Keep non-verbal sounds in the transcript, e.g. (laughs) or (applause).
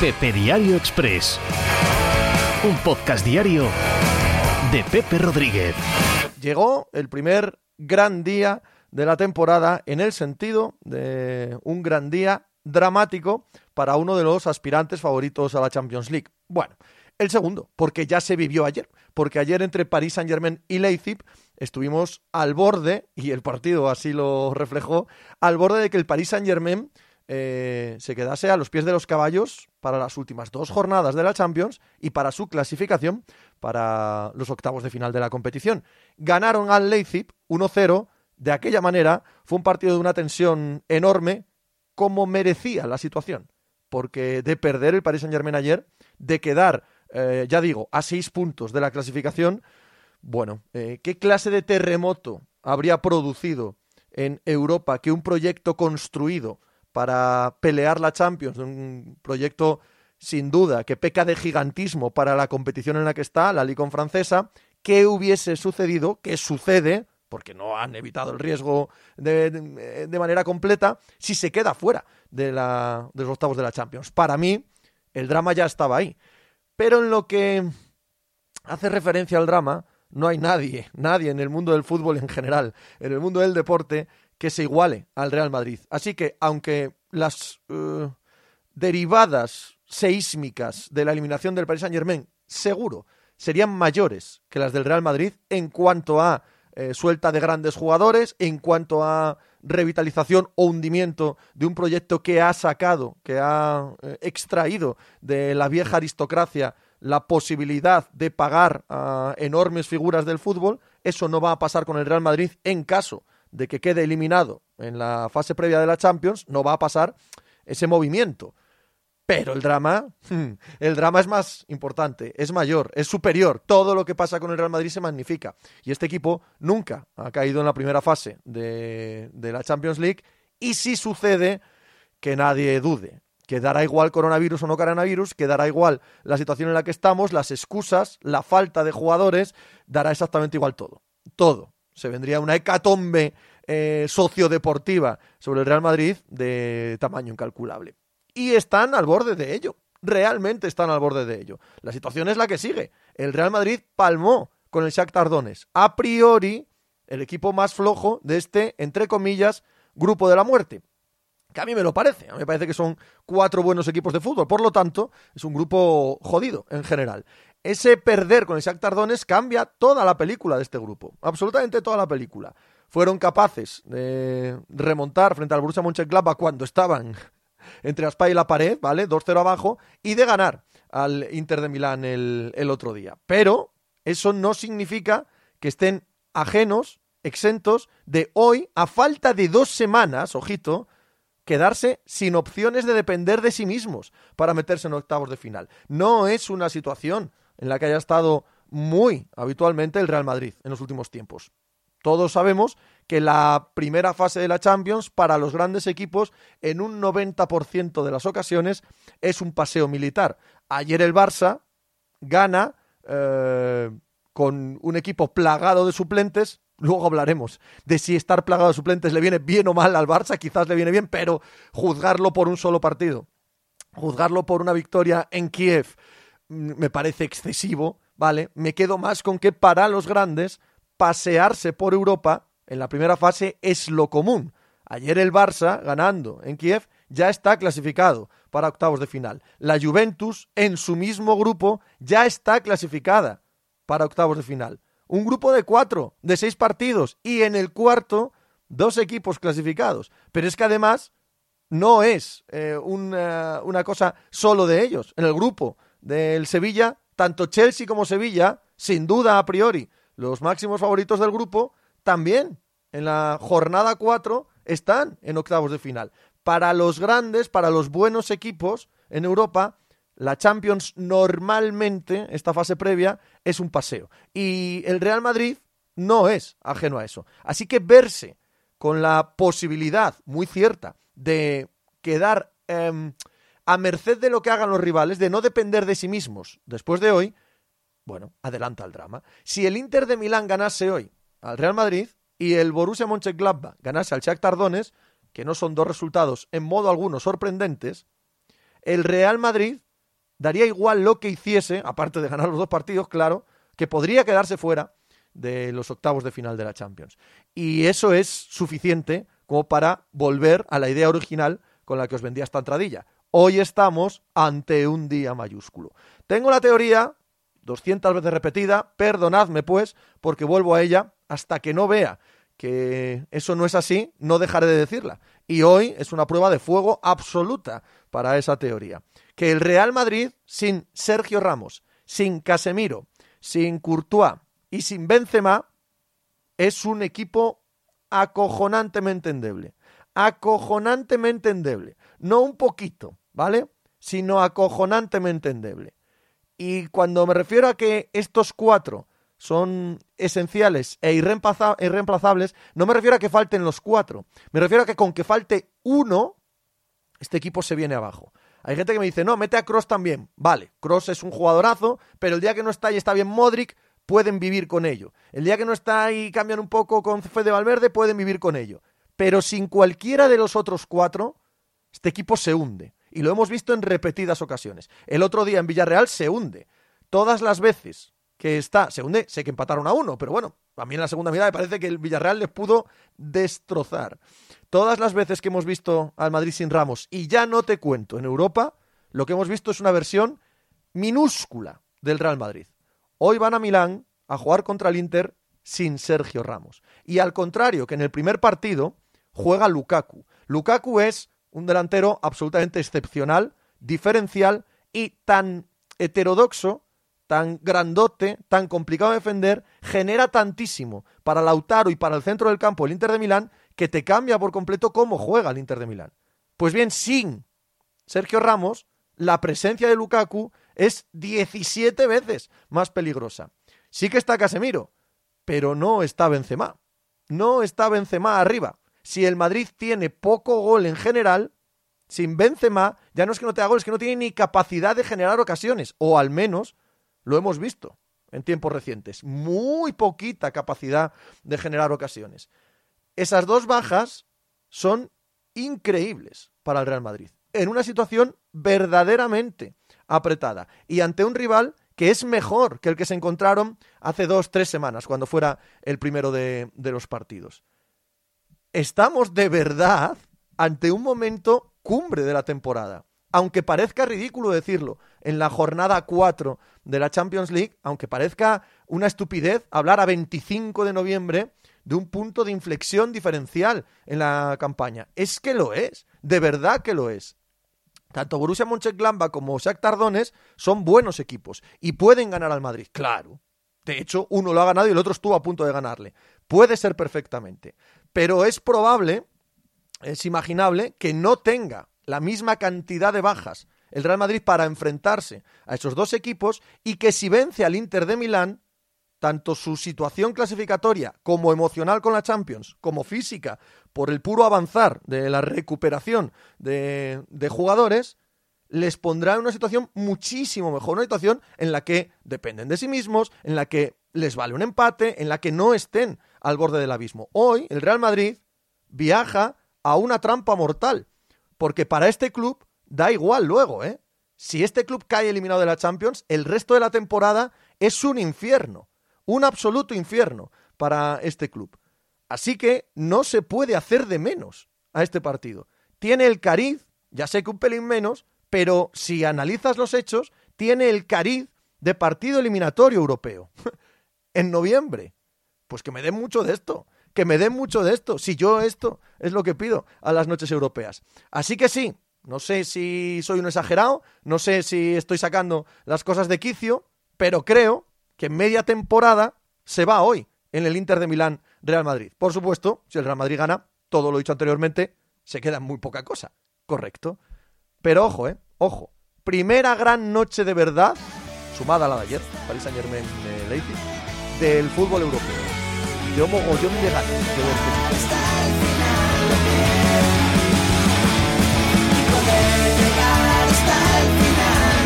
Pepe Diario Express. Un podcast diario de Pepe Rodríguez. Llegó el primer gran día de la temporada en el sentido de un gran día dramático para uno de los aspirantes favoritos a la Champions League. Bueno, el segundo, porque ya se vivió ayer, porque ayer entre París Saint-Germain y Leipzig estuvimos al borde, y el partido así lo reflejó, al borde de que el París Saint-Germain eh, se quedase a los pies de los caballos para las últimas dos jornadas de la Champions y para su clasificación para los octavos de final de la competición. Ganaron al Leipzig 1-0. De aquella manera fue un partido de una tensión enorme, como merecía la situación. Porque de perder el Paris Saint-Germain ayer, de quedar, eh, ya digo, a seis puntos de la clasificación, bueno, eh, ¿qué clase de terremoto habría producido en Europa que un proyecto construido para pelear la Champions, un proyecto sin duda que peca de gigantismo para la competición en la que está, la Liga francesa, ¿qué hubiese sucedido? ¿Qué sucede? Porque no han evitado el riesgo de, de, manera completa, si se queda fuera de, la, de los octavos de la Champions. Para mí, el drama ya estaba ahí. Pero en lo que hace referencia al drama, no hay nadie, nadie en el mundo del fútbol en general, en el mundo del deporte, que se iguale al Real Madrid. Así que, aunque las uh, derivadas seísmicas de la eliminación del Paris Saint-Germain seguro serían mayores que las del Real Madrid en cuanto a eh, suelta de grandes jugadores, en cuanto a revitalización o hundimiento de un proyecto que ha sacado, que ha eh, extraído de la vieja aristocracia la posibilidad de pagar a enormes figuras del fútbol, eso no va a pasar con el Real Madrid en caso de que quede eliminado en la fase previa de la Champions, no va a pasar ese movimiento. Pero el drama, (laughs) el drama es más importante, es mayor, es superior. Todo lo que pasa con el Real Madrid se magnifica. Y este equipo nunca ha caído en la primera fase de, la Champions League. Y si sucede, que nadie dude. Que dará igual coronavirus o no coronavirus, que dará igual la situación en la que estamos, las excusas, la falta de jugadores, dará exactamente igual todo. Todo se vendría una hecatombe eh, sociodeportiva sobre el Real Madrid de tamaño incalculable. Y están al borde de ello. Realmente están al borde de ello. La situación es la que sigue. El Real Madrid palmó con el Shakhtar Donetsk. A priori, el equipo más flojo de este, entre comillas, grupo de la muerte. Que a mí me lo parece. A mí me parece que son cuatro buenos equipos de fútbol. Por lo tanto, es un grupo jodido en general ese perder con el Shakhtar Donetsk cambia toda la película de este grupo, absolutamente toda la película. Fueron capaces de remontar frente al Borussia Mönchengladbach cuando estaban (laughs) entre la espalda y la pared, ¿vale? 2-0 abajo y de ganar al Inter de Milán el, el otro día. Pero eso no significa que estén ajenos, exentos de hoy, a falta de dos semanas, ojito, quedarse sin opciones de depender de sí mismos para meterse en octavos de final. No es una situación en la que haya estado muy habitualmente el Real Madrid en los últimos tiempos. Todos sabemos que la primera fase de la Champions para los grandes equipos en un 90% de las ocasiones es un paseo militar. Ayer el Barça gana eh, con un equipo plagado de suplentes. Luego hablaremos de si estar plagado de suplentes le viene bien o mal al Barça, quizás le viene bien, pero juzgarlo por un solo partido, juzgarlo por una victoria en Kiev, me parece excesivo, ¿vale? Me quedo más con que para los grandes pasearse por Europa en la primera fase es lo común. Ayer el Barça, ganando en Kiev, ya está clasificado para octavos de final. La Juventus, en su mismo grupo, ya está clasificada para octavos de final. Un grupo de cuatro, de seis partidos, y en el cuarto, dos equipos clasificados. Pero es que además no es eh, una, una cosa solo de ellos. En el grupo del Sevilla, tanto Chelsea como Sevilla, sin duda a priori, los máximos favoritos del grupo, también en la jornada 4 están en octavos de final. Para los grandes, para los buenos equipos en Europa, la Champions normalmente, esta fase previa, es un paseo. Y el Real Madrid no es ajeno a eso. Así que verse con la posibilidad muy cierta de quedar em, a merced de lo que hagan los rivales, de no depender de sí mismos. Después de hoy, bueno, adelanta el drama. Si el Inter de Milán ganase hoy al Real Madrid y el Borussia Mönchengladbach ganase al Shakhtar Donetsk, que no son dos resultados en modo alguno sorprendentes, el Real Madrid daría igual lo que hiciese, aparte de ganar los dos partidos, claro, que podría quedarse fuera de los octavos de final de la Champions. Y eso es suficiente como para volver a la idea original con la que os vendía esta entradilla. Hoy estamos ante un día mayúsculo. Tengo la teoría, 200 veces repetida, perdonadme pues, porque vuelvo a ella hasta que no vea que eso no es así, no dejaré de decirla. Y hoy es una prueba de fuego absoluta para esa teoría. Que el Real Madrid, sin Sergio Ramos, sin Casemiro, sin Courtois y sin Benzema, es un equipo acojonantemente endeble. Acojonantemente endeble. No un poquito, ¿vale? Sino acojonantemente endeble. Y cuando me refiero a que estos cuatro son esenciales e irreemplazables, no me refiero a que falten los cuatro. Me refiero a que con que falte uno, este equipo se viene abajo. Hay gente que me dice, no, mete a Cross también. Vale, Cross es un jugadorazo, pero el día que no está y está bien Modric, pueden vivir con ello. El día que no está y cambian un poco con Fede Valverde, pueden vivir con ello. Pero sin cualquiera de los otros cuatro, este equipo se hunde. Y lo hemos visto en repetidas ocasiones. El otro día en Villarreal se hunde. Todas las veces que está, se hunde, sé que empataron a uno, pero bueno, a mí en la segunda mitad me parece que el Villarreal les pudo destrozar. Todas las veces que hemos visto al Madrid sin Ramos, y ya no te cuento, en Europa, lo que hemos visto es una versión minúscula del Real Madrid. Hoy van a Milán a jugar contra el Inter sin Sergio Ramos. Y al contrario que en el primer partido, juega Lukaku. Lukaku es un delantero absolutamente excepcional, diferencial y tan heterodoxo tan grandote, tan complicado de defender, genera tantísimo para Lautaro y para el centro del campo el Inter de Milán que te cambia por completo cómo juega el Inter de Milán. Pues bien, sin Sergio Ramos, la presencia de Lukaku es 17 veces más peligrosa. Sí que está Casemiro, pero no está Benzema. No está Benzema arriba. Si el Madrid tiene poco gol en general, sin Benzema, ya no es que no te haga gol, es que no tiene ni capacidad de generar ocasiones, o al menos lo hemos visto en tiempos recientes. Muy poquita capacidad de generar ocasiones. Esas dos bajas son increíbles para el Real Madrid. En una situación verdaderamente apretada. Y ante un rival que es mejor que el que se encontraron hace dos, tres semanas, cuando fuera el primero de, de los partidos. Estamos de verdad ante un momento cumbre de la temporada aunque parezca ridículo decirlo, en la jornada 4 de la Champions League, aunque parezca una estupidez hablar a 25 de noviembre de un punto de inflexión diferencial en la campaña. Es que lo es, de verdad que lo es. Tanto Borussia Mönchengladbach como Shakhtar Donetsk son buenos equipos y pueden ganar al Madrid, claro. De hecho, uno lo ha ganado y el otro estuvo a punto de ganarle. Puede ser perfectamente. Pero es probable, es imaginable, que no tenga la misma cantidad de bajas el Real Madrid para enfrentarse a esos dos equipos y que si vence al Inter de Milán, tanto su situación clasificatoria como emocional con la Champions, como física, por el puro avanzar de la recuperación de, de jugadores, les pondrá en una situación muchísimo mejor, una situación en la que dependen de sí mismos, en la que les vale un empate, en la que no estén al borde del abismo. Hoy el Real Madrid viaja a una trampa mortal porque para este club da igual luego, ¿eh? Si este club cae eliminado de la Champions, el resto de la temporada es un infierno, un absoluto infierno para este club. Así que no se puede hacer de menos a este partido. Tiene el cariz, ya sé que un pelín menos, pero si analizas los hechos, tiene el cariz de partido eliminatorio europeo. (laughs) en noviembre. Pues que me den mucho de esto que me den mucho de esto, si yo esto es lo que pido a las noches europeas. Así que sí, no sé si soy un exagerado, no sé si estoy sacando las cosas de quicio, pero creo que media temporada se va hoy en el Inter de Milán Real Madrid. Por supuesto, si el Real Madrid gana, todo lo dicho anteriormente, se queda muy poca cosa. Correcto. Pero ojo, eh, ojo. Primera gran noche de verdad, sumada a la de ayer, Paris Saint Germain Leipzig, del fútbol europeo yo mogollón de ganas de verte. Poder llegar hasta el final